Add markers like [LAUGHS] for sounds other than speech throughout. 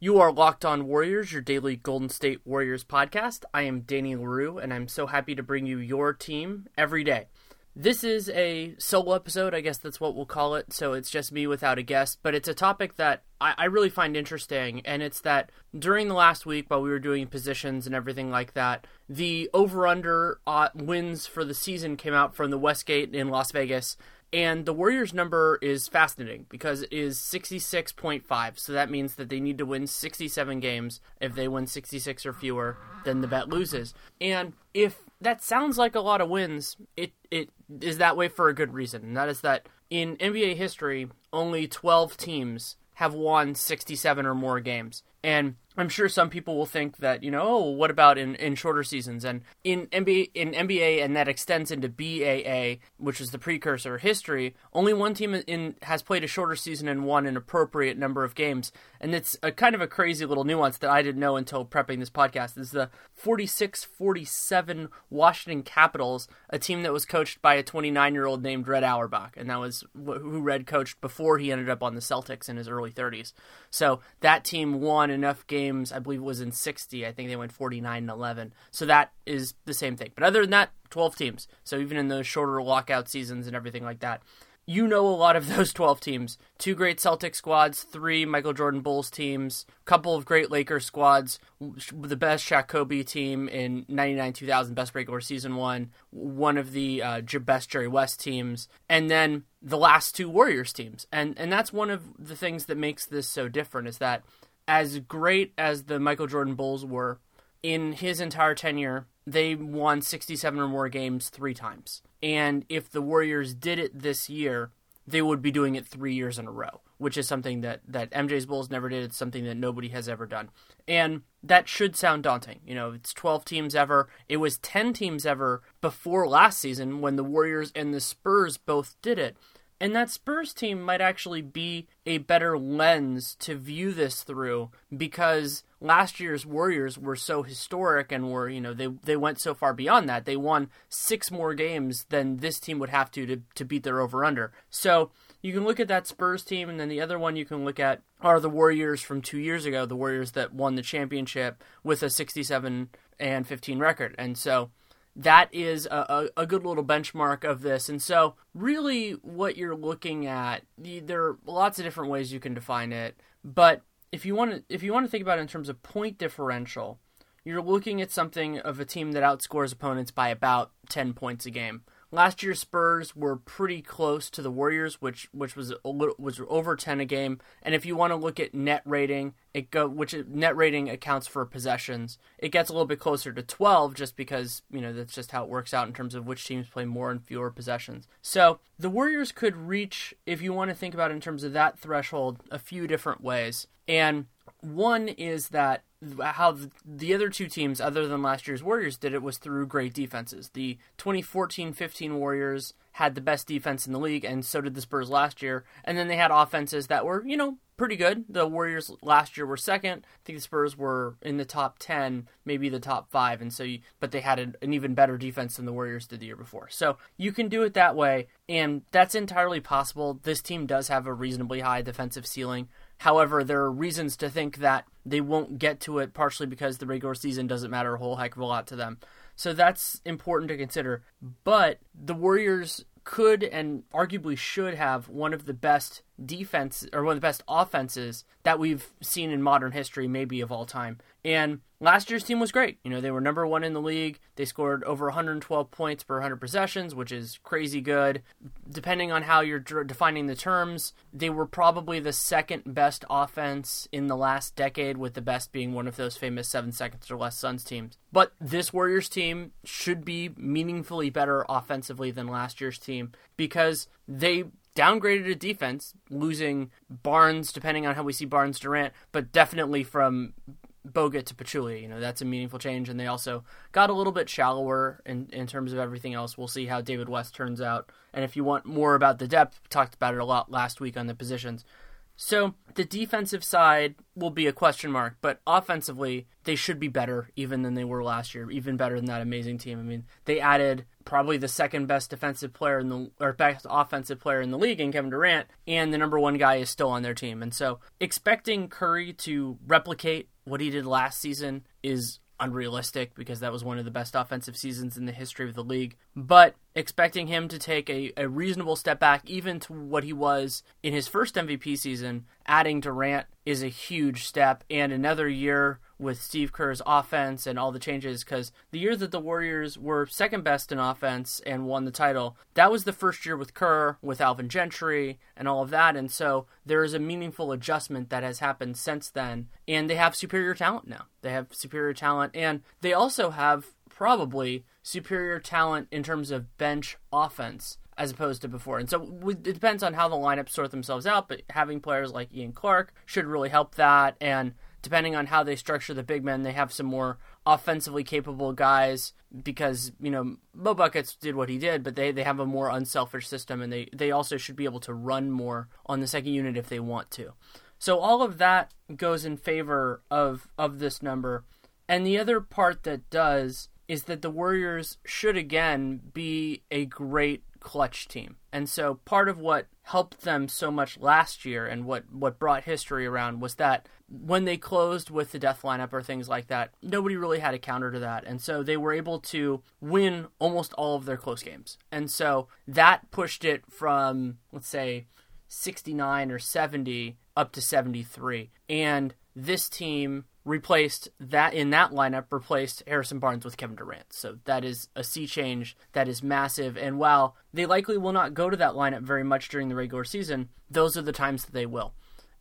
You are Locked On Warriors, your daily Golden State Warriors podcast. I am Danny Leroux, and I'm so happy to bring you your team every day. This is a solo episode, I guess that's what we'll call it. So it's just me without a guest, but it's a topic that I, I really find interesting. And it's that during the last week, while we were doing positions and everything like that, the over under uh, wins for the season came out from the Westgate in Las Vegas. And the Warriors number is fascinating because it is 66.5. So that means that they need to win 67 games. If they win 66 or fewer, then the bet loses. And if that sounds like a lot of wins, it, it is that way for a good reason. And that is that in NBA history, only 12 teams have won 67 or more games. And I'm sure some people will think that, you know, oh, what about in, in shorter seasons? And in NBA, in NBA, and that extends into BAA, which is the precursor history, only one team in has played a shorter season and won an appropriate number of games. And it's a kind of a crazy little nuance that I didn't know until prepping this podcast. Is the 46-47 Washington Capitols, a team that was coached by a 29-year-old named Red Auerbach, and that was who Red coached before he ended up on the Celtics in his early 30s. So that team won enough games. I believe it was in 60. I think they went 49 and 11. So that is the same thing. But other than that, 12 teams. So even in those shorter lockout seasons and everything like that, you know a lot of [LAUGHS] those 12 teams. Two great Celtic squads, three Michael Jordan Bulls teams, couple of great Lakers squads, the best Shaq Kobe team in 99 2000, best regular season one, one of the uh, best Jerry West teams, and then the last two Warriors teams. And, and that's one of the things that makes this so different is that as great as the Michael Jordan Bulls were, in his entire tenure, they won 67 or more games three times. And if the Warriors did it this year, they would be doing it three years in a row, which is something that, that MJ's Bulls never did. It's something that nobody has ever done. And that should sound daunting. You know, it's 12 teams ever. It was 10 teams ever before last season when the Warriors and the Spurs both did it. And that Spurs team might actually be a better lens to view this through because last year's Warriors were so historic and were, you know, they they went so far beyond that. They won six more games than this team would have to to, to beat their over under. So you can look at that Spurs team, and then the other one you can look at are the Warriors from two years ago, the Warriors that won the championship with a 67 and 15 record. And so that is a, a, a, good little benchmark of this. And so, really, what you're looking at, there are lots of different ways you can define it. But if you want to, if you want to think about it in terms of point differential, you're looking at something of a team that outscores opponents by about 10 points a game. Last year's Spurs were pretty close to the Warriors, which which was a little, was over ten a game. And if you want to look at net rating, it go which net rating accounts for possessions. It gets a little bit closer to twelve, just because you know that's just how it works out in terms of which teams play more and fewer possessions. So the Warriors could reach, if you want to think about it in terms of that threshold, a few different ways. And one is that how the other two teams, other than last year's Warriors, did it was through great defenses. The 2014 15 Warriors had the best defense in the league, and so did the Spurs last year. And then they had offenses that were, you know, pretty good. The Warriors last year were second. I think the Spurs were in the top 10, maybe the top five. And so, you, but they had an, an even better defense than the Warriors did the year before. So you can do it that way, and that's entirely possible. This team does have a reasonably high defensive ceiling. However, there are reasons to think that they won't get to it, partially because the regular season doesn't matter a whole heck of a lot to them. So that's important to consider. But the Warriors could and arguably should have one of the best defense or one of the best offenses that we've seen in modern history, maybe of all time. And last year's team was great. You know, they were number one in the league. They scored over 112 points per 100 possessions, which is crazy good. Depending on how you're defining the terms, they were probably the second best offense in the last decade, with the best being one of those famous seven seconds or less Suns teams. But this Warriors team should be meaningfully better offensively than last year's team because they downgraded a defense, losing Barnes, depending on how we see Barnes Durant, but definitely from Bogut to Pachulia. You know, that's a meaningful change. And they also got a little bit shallower in, in terms of everything else. We'll see how David West turns out. And if you want more about the depth, talked about it a lot last week on the positions. So the defensive side will be a question mark, but offensively, they should be better even than they were last year, even better than that amazing team. I mean, they added probably the second best defensive player in the or best offensive player in the league in Kevin Durant, and the number one guy is still on their team. And so expecting Curry to replicate what he did last season is unrealistic because that was one of the best offensive seasons in the history of the league. But expecting him to take a, a reasonable step back, even to what he was in his first MVP season, adding Durant is a huge step. And another year with Steve Kerr's offense and all the changes, because the year that the Warriors were second best in offense and won the title, that was the first year with Kerr, with Alvin Gentry, and all of that. And so there is a meaningful adjustment that has happened since then. And they have superior talent now. They have superior talent, and they also have probably superior talent in terms of bench offense as opposed to before. And so it depends on how the lineups sort themselves out, but having players like Ian Clark should really help that. And depending on how they structure the big men, they have some more offensively capable guys because, you know, Mo Buckets did what he did, but they, they have a more unselfish system and they, they also should be able to run more on the second unit if they want to. So all of that goes in favor of of this number. And the other part that does is that the Warriors should again be a great clutch team. And so part of what helped them so much last year and what, what brought history around was that when they closed with the death lineup or things like that, nobody really had a counter to that. And so they were able to win almost all of their close games. And so that pushed it from, let's say, 69 or 70 up to 73. And this team replaced that in that lineup replaced Harrison Barnes with Kevin Durant. So that is a sea change that is massive. And while they likely will not go to that lineup very much during the regular season, those are the times that they will.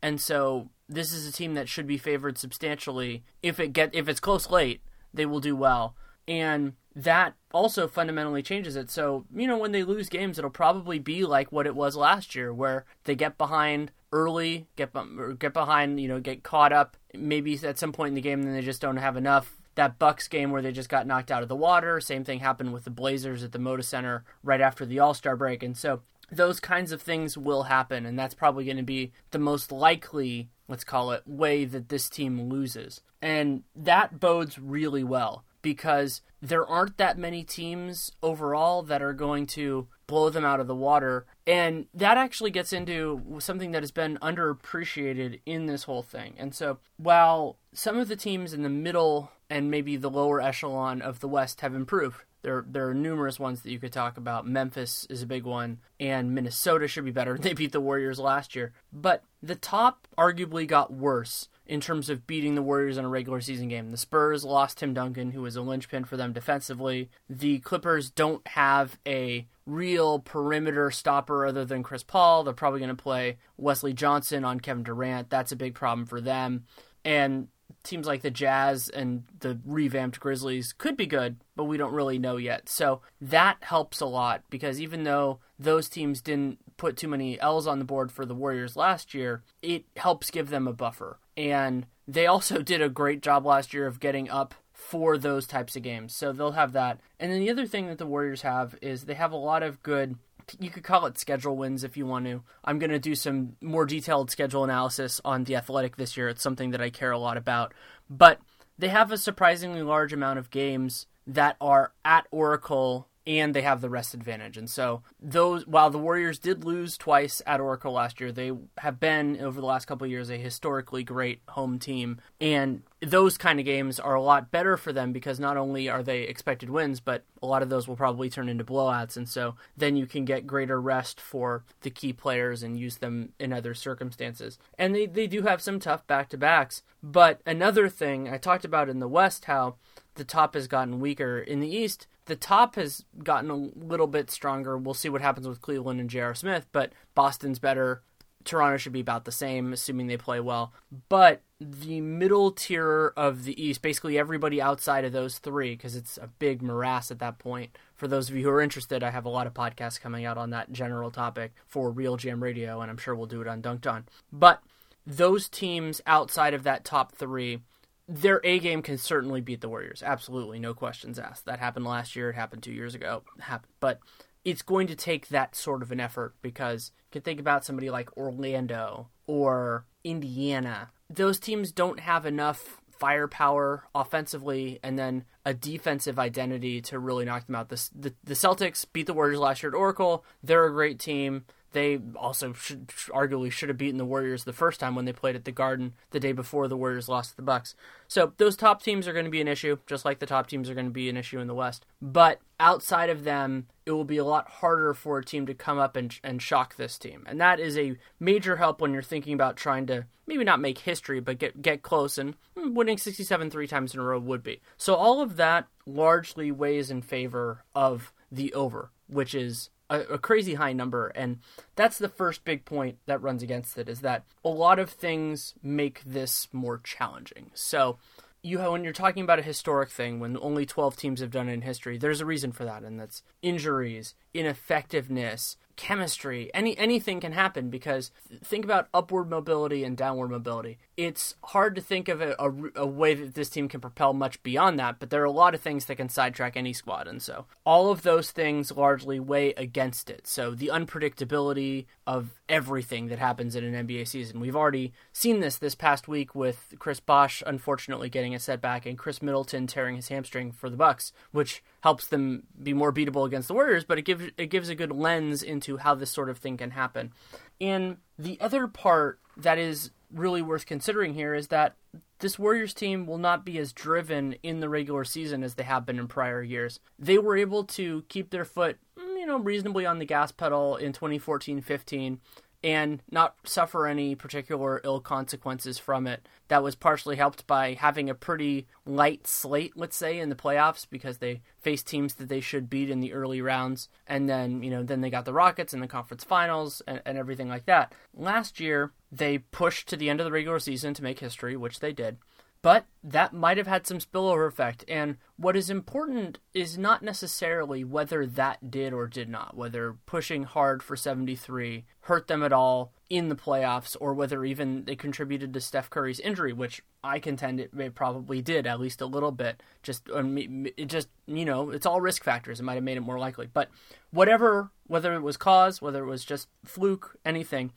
And so this is a team that should be favored substantially. If it get if it's close late, they will do well. And that also fundamentally changes it. So, you know, when they lose games, it'll probably be like what it was last year, where they get behind early, get get behind, you know, get caught up maybe at some point in the game, and then they just don't have enough. That Bucks game where they just got knocked out of the water. Same thing happened with the Blazers at the Moda Center right after the All Star break, and so those kinds of things will happen, and that's probably going to be the most likely, let's call it, way that this team loses. And that bodes really well because there aren't that many teams overall that are going to blow them out of the water. And that actually gets into something that has been underappreciated in this whole thing. And so, while some of the teams in the middle and maybe the lower echelon of the West have improved, there, there are numerous ones that you could talk about. Memphis is a big one, and Minnesota should be better. [LAUGHS] They beat the Warriors last year. But the top arguably got worse in terms of beating the Warriors in a regular season game. The Spurs lost Tim Duncan, who was a linchpin for them defensively. The Clippers don't have a real perimeter stopper other than Chris Paul. They're probably going to play Wesley Johnson on Kevin Durant. That's a big problem for them. And teams like the Jazz and the revamped Grizzlies could be good, but we don't really know yet. So that helps a lot because even though those teams didn't put too many L's on the board for the Warriors last year, it helps give them a buffer. And they also [LAUGHS] did a great job last year of getting up for those types of games. So they'll have that. And then the other thing that the Warriors have is they have a lot of good you could call it schedule wins if you want to. I'm going to do some more detailed schedule analysis on the Athletic this year. It's something that I care a lot about. But they have a surprisingly large amount of games that are at Oracle and they have the rest advantage. And so those while the Warriors did lose twice at Oracle last year, they have been over the last couple years a historically great home team. And those kind of games are a lot better for them because not only are they expected wins, but a lot of those will probably turn into blowouts. And so then you can get greater rest for the key players and use them in other circumstances. And they, they do have some tough back to backs. But another thing I talked about in the West, how the top has gotten weaker. In the East, the top has gotten a little bit stronger. We'll see what happens with Cleveland and J.R. Smith, but Boston's better. Toronto should be about the same, assuming they play well. But the middle tier of the East, basically everybody outside of those three, because it's a big morass at that point. For those of you who are interested, I have a lot of podcasts coming out on that general topic for RealGM Radio, and I'm sure we'll do it on Dunked On. But those teams outside of that top three, their A game can certainly beat the Warriors. Absolutely, no questions asked. That happened last year. It happened two years ago. Happened, But it's going to take that sort of an effort because you can think about somebody like Orlando or Indiana. Those teams don't have enough firepower offensively and then a defensive identity to really knock them out. The, the, the Celtics beat the Warriors last year at Oracle. They're a great team. They also should, arguably should have beaten the Warriors the first time when they played at the Garden the day before the Warriors lost to the Bucks. So those top teams are going to be an issue, just like the top teams are going to be an issue in the West. But outside of them, it will be a lot harder for a team to come up and, and shock this team. And that is a major help when you're thinking about trying to maybe not make history, but get get close. And hmm, winning 67 three times in a row would be. So all of that largely weighs in favor of the over, which is a, a, crazy high number and that's the first big point that runs against it is that a lot of things make this more challenging. So you have, when you're talking about a historic thing when only 12 teams have done it in history there's a reason for that and that's injuries ineffectiveness chemistry any anything can happen because think about upward mobility and downward mobility. It's hard to think of a, a, a, way that this team can propel much beyond that but there are a lot of things that can sidetrack any squad and so all of those things largely weigh against it. So the unpredictability of everything that happens in an NBA season. We've already seen this this past week with Chris Bosh unfortunately getting a setback and Khris Middleton tearing his hamstring for the Bucks which helps them be more beatable against the Warriors but it gives it gives a good lens into how this sort of thing can happen. And the other part that is really worth considering here is that this Warriors team will not be as driven in the regular season as they have been in prior years. They were able to keep their foot, mm, you know, reasonably on the gas pedal in 2014-15 and not suffer any particular ill consequences from it. That was partially helped by having a pretty light slate, let's say, in the playoffs because they faced teams that they should beat in the early rounds. And then, you know, then they got the Rockets in the conference finals and, and everything like that. Last year, they pushed to the end of the regular season to make history, which they did but that might have had some spillover effect. And what is important is not necessarily whether that did or did not, whether pushing hard for 73 hurt them at all in the playoffs, or whether even they contributed to Steph Curry's injury, which I contend it, probably did, at least a little bit. Just, um, it just, you know, it's all risk factors. It might have made it more likely. But whatever, whether it was cause, whether it was just fluke, anything,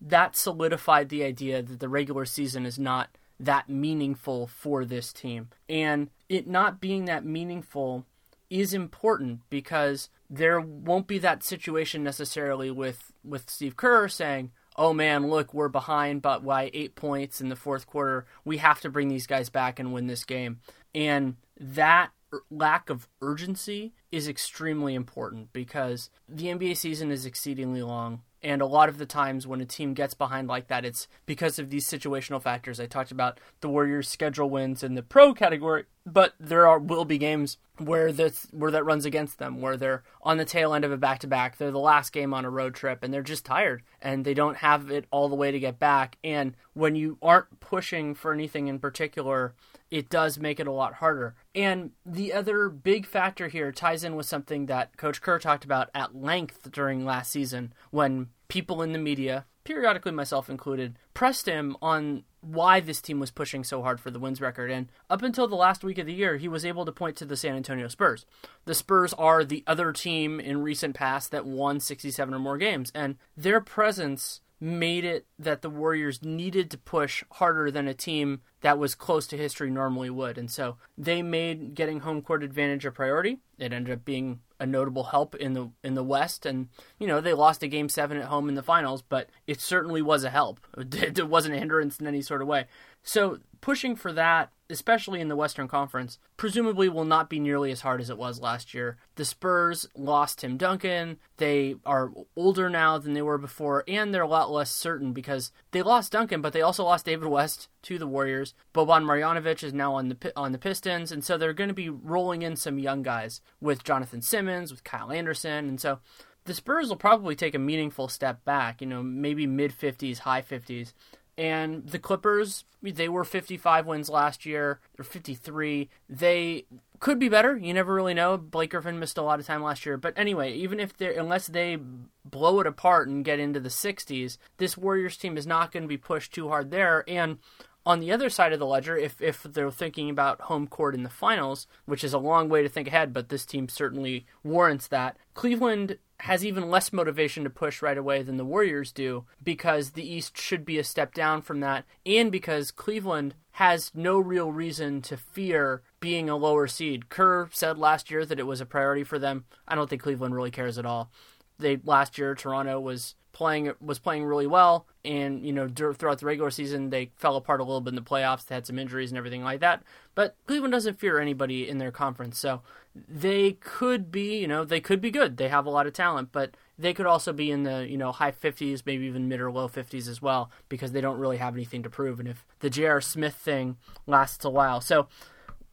that solidified the idea that the regular season is not that meaningful for this team. And it not being that meaningful is important because there won't be that situation necessarily with, with Steve Kerr saying, oh man, look, we're behind but by eight points in the fourth quarter. We have to bring these guys back and win this game. And that er, lack of urgency is extremely important because the NBA season is exceedingly long. And a lot of the times when a team gets behind like that, it's because of these situational factors. I talked about the Warriors' schedule wins in the pro category, but there are will be games where this where that runs against them, where they're on the tail end of a back to back. They're the last game on a road trip, and they're just tired, and they don't have it all the way to get back. And when you aren't pushing for anything in particular, it does make it a lot harder. And the other big factor here ties in with something that Coach Kerr talked about at length during last season when people in the media, periodically myself included, pressed him on why this team was pushing so hard for the wins record. And up until the last week of the year, he was able to point to the San Antonio Spurs. The Spurs are the other team in recent past that won 67 or more games, and their presence made it that the Warriors needed to push harder than a team that was close to history normally would. And so they made getting home court advantage a priority. It ended up being a notable help in the in the West, and you know they lost a game seven at home in the finals, but it certainly was a help. [LAUGHS] It wasn't a hindrance in any sort of way. So pushing for that, especially in the Western Conference, presumably will not be nearly as hard as it was last year. The Spurs lost Tim Duncan. They are older now than they were before, and they're a lot less certain because they lost Duncan, but they also lost David West to the Warriors. Boban Marjanovic is now on the on the Pistons, and so they're going to be rolling in some young guys with Jonathan Simmons, with Kyle Anderson, and so the Spurs will probably take a meaningful step back, you know, maybe mid 50s, high 50s. And the Clippers, they were 55 wins last year, or 53. They could be better. You never really know. Blake Griffin missed a lot of time last year, but anyway, even if they unless they blow it apart and get into the 60s, this Warriors team is not going to be pushed too hard there. And on the other side of the ledger, if if they're thinking about home court in the finals, which is a long way to think ahead, but this team certainly warrants that. Cleveland has even less motivation to push right away than the Warriors do because the East should be a step down from that, and because Cleveland has no real reason to fear being a lower seed. Kerr said last year that it was a priority for them. I don't think Cleveland really cares at all. They last year Toronto was playing was playing really well, and you know throughout the regular season they fell apart a little bit in the playoffs. They had some injuries and everything like that. But Cleveland doesn't fear anybody in their conference, so they could be you know they could be good. They have a lot of talent, but they could also be in the you know high 50s, maybe even mid or low 50s as well, because they don't really have anything to prove. And if the J.R. Smith thing lasts a while, so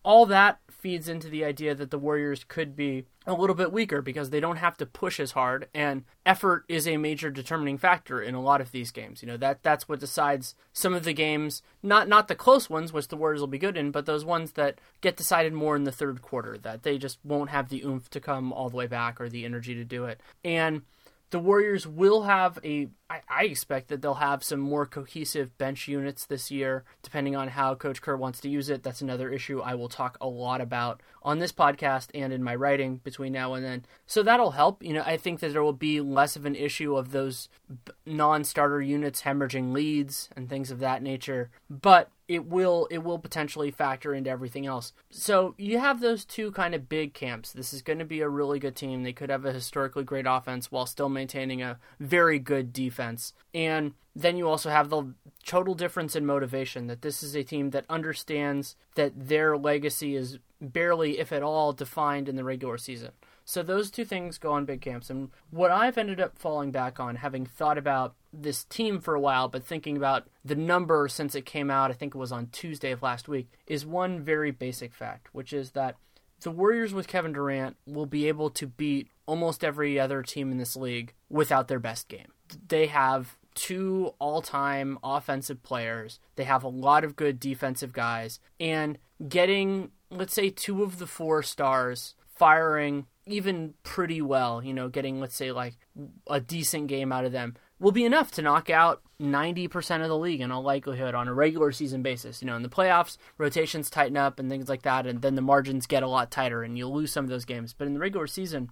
all that feeds into the idea that the Warriors could be a little bit weaker because they don't have to push as hard and effort is a major determining factor in a lot of these games. You know, that that's what decides some of the games, not not the close ones which the Warriors will be good in, but those ones that get decided more in the third quarter that they just won't have the oomph to come all the way back or the energy to do it. And the Warriors will have a. I, I expect that they'll have some more cohesive bench units this year, depending on how Coach Kerr wants to use it. That's another issue I will talk a lot about on this podcast and in my writing between now and then. So that'll help. You know, I think that there will be less of an issue of those non-starter units hemorrhaging leads and things of that nature. But it will it will potentially factor into everything else. So you have those two kind of big camps. This is going to be a really good team. They could have a historically great offense while still maintaining a very good defense. And then you also have the total difference in motivation that this is a team that understands that their legacy is barely if at all defined in the regular season. So those two things go on big camps. And what I've ended up falling back on, having thought about this team for a while, but thinking about the number since it came out, I think it was on Tuesday of last week, is one very basic fact, which is that the Warriors with Kevin Durant will be able to beat almost every other team in this league without their best game. They have two all time offensive players, they have a lot of good defensive guys, and getting, let's say, two of the four stars firing even pretty well, you know, getting, let's say, like a decent game out of them will be enough to knock out 90% of the league in all likelihood on a regular season basis. You know, in the playoffs, rotations tighten up and things like that, and then the margins get a lot tighter and you'll lose some of those games. But in the regular season,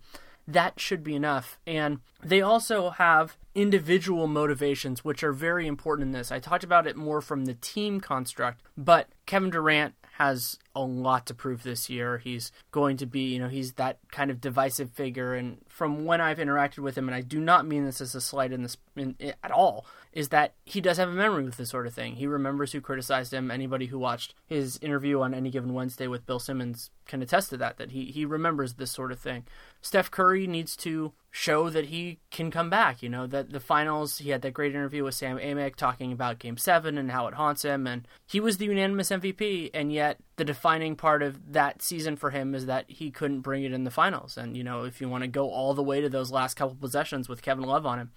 that should be enough. And they also have individual motivations, which are very important in this. I talked about it more from the team construct, but Kevin Durant has a lot to prove this year. He's going to be, you know, he's that kind of divisive figure. And from when I've interacted with him, and I do not mean this as a slight in this in, in, at all, is that he does have a memory with this sort of thing. He remembers who criticized him. Anybody who watched his interview on any given Wednesday with Bill Simmons can attest to that. That he he remembers this sort of thing. Steph Curry needs to show that he can come back. You know, that the finals, he had that great interview with Sam Amick talking about game seven and how it haunts him. And he was the unanimous MVP. And yet, the defining part of that season for him is that he couldn't bring it in the finals. And, you know, if you want to go all the way to those last couple possessions with Kevin Love on him,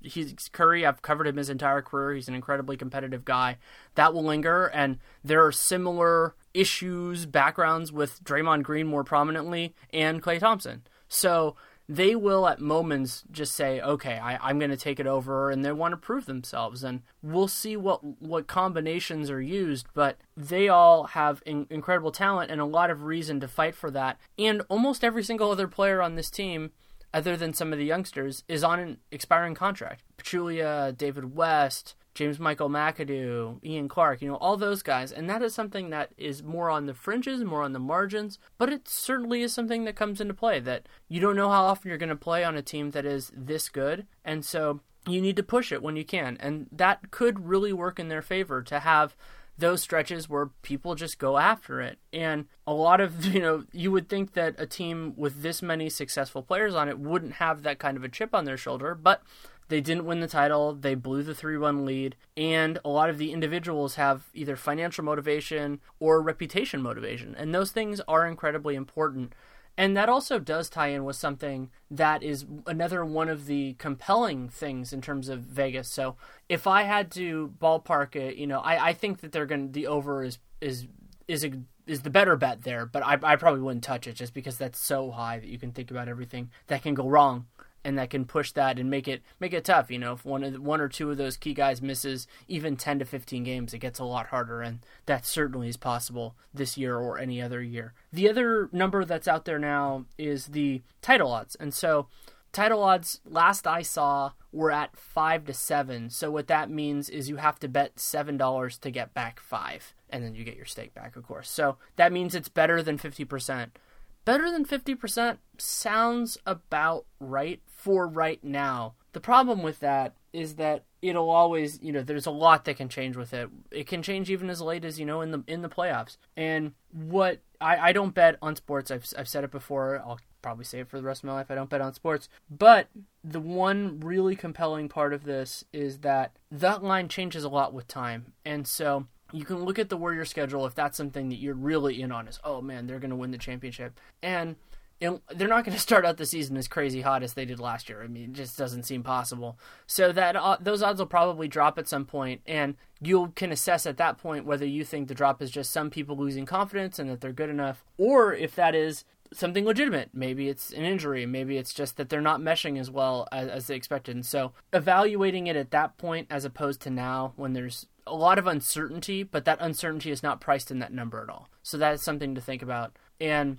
he's Curry. I've covered him his entire career. He's an incredibly competitive guy. That will linger, and there are similar issues, backgrounds with Draymond Green more prominently and Klay Thompson. So they will at moments just say, "Okay, I, am going to take it over," and they want to prove themselves. And we'll see what what combinations are used, but they all have in, incredible talent and a lot of reason to fight for that. And almost every single other player on this team, other than some of the youngsters, is on an expiring contract. Pachulia, David West, James Michael McAdoo, Ian Clark, you know, all those guys. And that is something that is more on the fringes, more on the margins, but it certainly is something that comes into play that you don't know how often you're going to play on a team that is this good. And so you need to push it when you can. And that could really work in their favor to have those stretches where people just go after it. And a lot of, [LAUGHS] you know, you would think that a team with this many successful players on it wouldn't have that kind of a chip on their shoulder, but they didn't win the title. They blew the 3 1 lead. And a lot of the individuals have either financial motivation or reputation motivation. And those things are incredibly important. And that also does tie in with something that is another one of the compelling things in terms of Vegas. So if I had to ballpark it, you know, I, I think that they're going to, the over is, is, is a, is the better bet there, but I, I probably wouldn't touch it just because that's so high that you can think about everything that can go wrong and that can push that and make it make it tough. You know, if one of one or two of those key guys misses even ten to fifteen games, it gets a lot harder, and that certainly is possible this year or any other year. The other number that's out there now is the title odds, and so title odds last I saw were at five to seven. So what that means is you have to bet seven dollars to get back five, and then you get your stake back, of course. So that means it's better than fifty percent. Better than 50% sounds about right for right now. The problem with that is that it'll always, you know, there's a lot that can change with it. It can change even as late as, you know, in the in the playoffs. And what I, I don't bet on sports. I've I've said it before. I'll probably say it for the rest of my life. I don't bet on sports. But the one really compelling part of this is that that line changes a lot with time. And so you can look at the Warrior schedule if that's something that you're really in on is oh man they're going to win the championship and they're not going [LAUGHS] to start out the season as crazy hot as they did last year. I mean, it just doesn't seem possible. So that uh, those odds will probably drop at some point, and you can assess at that point whether you think the drop is just some people losing confidence and that they're good enough, or if that is something legitimate. Maybe it's an injury. Maybe it's just that they're not meshing as well as, as they expected. And so evaluating it at that point as opposed to now when there's a lot of uncertainty, but that uncertainty is not priced in that number at all. So that is something to think about. And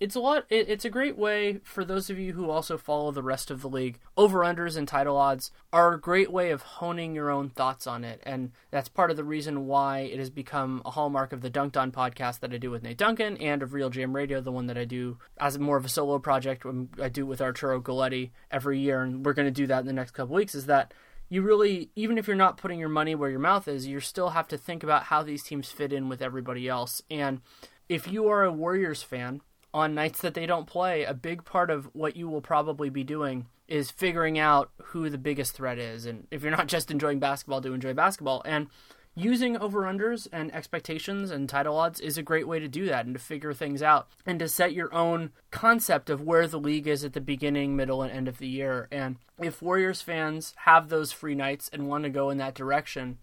it's a lot. It, it's a great way for those of you who also follow the rest of the league. Over unders and title odds are a great way of honing your own thoughts on it, and that's part of the reason why it has become a hallmark of the Dunked On podcast that I do with Nate Duncan and of RealGM Radio, the one that I do as more of a solo project. When I do with Arturo Galletti every year, and we're going to do that in the next couple weeks. Is that you really, even if you're not putting your money where your mouth is, you still have to think about how these teams fit in with everybody else. And if you are a Warriors fan, on nights that they don't play, a big part of what you will probably be doing is figuring out who the biggest threat is. And if you're not just enjoying basketball, to enjoy basketball. And using over unders and expectations and title odds is a great way to do that and to figure things out and to set your own concept of where the league is at the beginning, middle, and end of the year. And if Warriors fans have those free nights and want to go in that direction,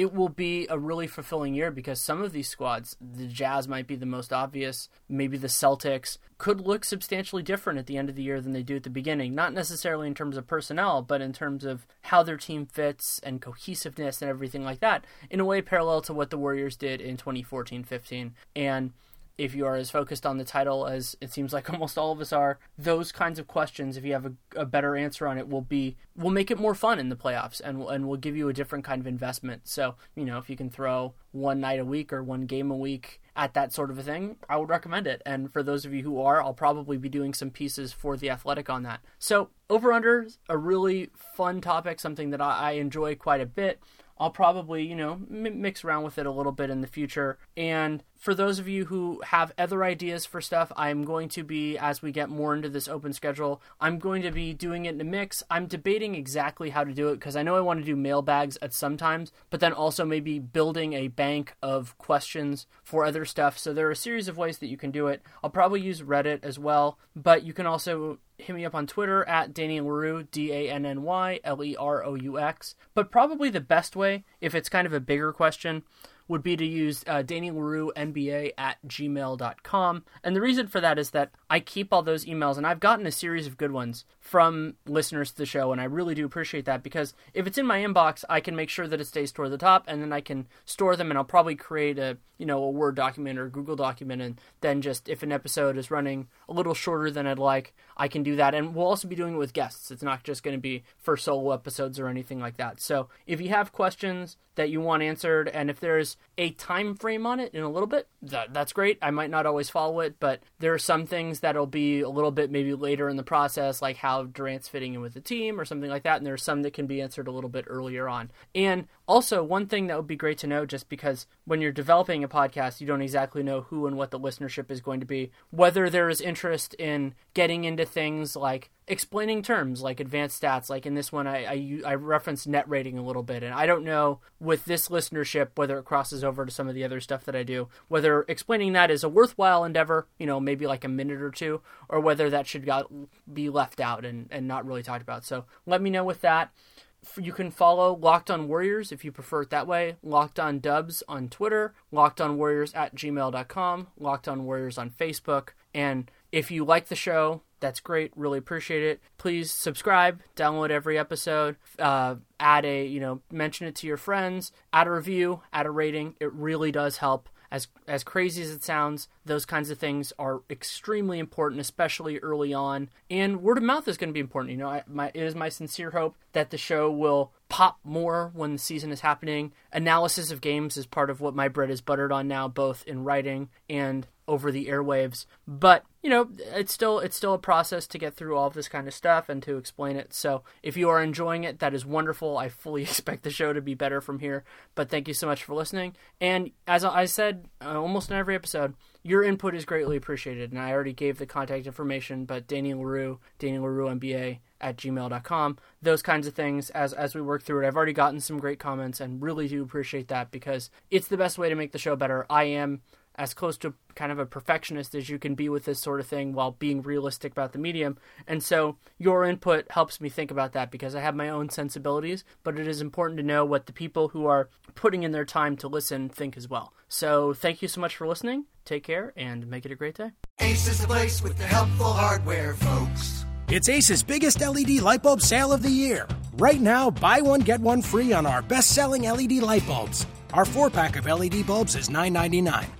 it will be a really fulfilling year because some of these squads, the Jazz might be the most obvious, maybe the Celtics, could look substantially different at the end of the year than they do at the beginning. Not necessarily in terms of personnel, but in terms of how their team fits and cohesiveness and everything like that, in a way parallel to what the Warriors did in 2014 15. And if you are as focused on the title as it seems like [LAUGHS] almost all of us are, those kinds of questions, if you have a, a, better answer on it, will be will make it more fun in the playoffs and and will give you a different kind of investment. So you know, if you can throw one night a week or one game a week at that sort of a thing, I would recommend it. And for those of you who are, I'll probably be doing some pieces for the Athletic on that. So over under a really fun topic, something that I, I enjoy quite a bit. I'll probably, you know, mix around with it a little bit in the future. And for those of you who have other ideas for stuff, I'm going to be, as we get more into this open schedule, I'm going to be doing it in a mix. I'm debating exactly how to do it because I know I want to do mailbags at some times, but then also maybe building a bank of questions for other stuff. So there are a series of ways that you can do it. I'll probably use Reddit as well, but you can also hit me up on Twitter at Danny Leroux, D A N N Y L E R O U X. But probably the best way, if it's kind of a bigger question, would be to use uh, Danny Leroux NBA at gmail.com. And the reason for that is that I keep all those emails, and I've gotten a series of good ones from listeners to the show, and I really do appreciate that because if it's in my inbox, I can make sure that it stays toward the top, and then I can store them, and I'll probably create a you know a Word document or Google document, and then just if an episode is running a little shorter than I'd like, I can do that. And we'll also be doing it with guests. It's not just going to be for solo episodes or anything like that. So if you have questions that you want answered, and if there's a time frame on it in a little bit, that, that's great. I might not always follow it, but there are some things that'll be a little bit maybe later in the process, like how Durant's fitting in with the team or something like that. And there's some that can be answered a little bit earlier on. And also, one thing that would be great to know, just because when you're developing a podcast, you don't exactly know who and what the listenership is going to be, whether there is interest in getting into things like explaining terms like advanced stats. Like in this one, I, I, I referenced net rating a little bit, and I don't know with this listenership, whether it crosses over to some of the other stuff that I do, whether explaining that is a worthwhile endeavor, you know, maybe like a minute or two, or whether that should got, be left out and, and not really talked about. So let me know with that. You can follow Locked On Warriors if you prefer it that way. Locked On Dubs on Twitter, Locked On Warriors at gmail.com, Locked On Warriors on Facebook. And if you like the show, that's great. Really appreciate it. Please subscribe, download every episode, uh, add a, you know, mention it to your friends, add a review, add a rating. It really does help. As as crazy as it sounds, those kinds of things are extremely important, especially early on. And word of mouth is going to be important. You know, I, my, it is my sincere hope that the show will pop more when the season is happening. Analysis of games is part of what my bread is buttered on now, both in writing and over the airwaves. But you know, it's still it's still a process to get through all of this kind of stuff and to explain it. So if you are enjoying it, that is wonderful. I fully [LAUGHS] expect the show to be better from here. But thank you so much for listening. And as I said uh, almost in every episode, your input is greatly appreciated. And I already gave the contact information, but Danny Leroux, Danny Leroux MBA at gmail.com those kinds of things as as we work through it i've already gotten some great comments and really do appreciate that because it's the best way to make the show better i am as close to kind of a perfectionist as you can be with this sort of thing while being realistic about the medium. And so your input helps me think about that because I have my own sensibilities, but it is important to know what the people who are putting in their time to listen think as well. So thank you so much for listening. Take care and make it a great day. Ace is the place with the helpful hardware, folks. It's Ace's biggest LED light bulb sale of the year. Right now, buy one, get one free on our best selling LED light bulbs. Our four pack of LED bulbs is $9.99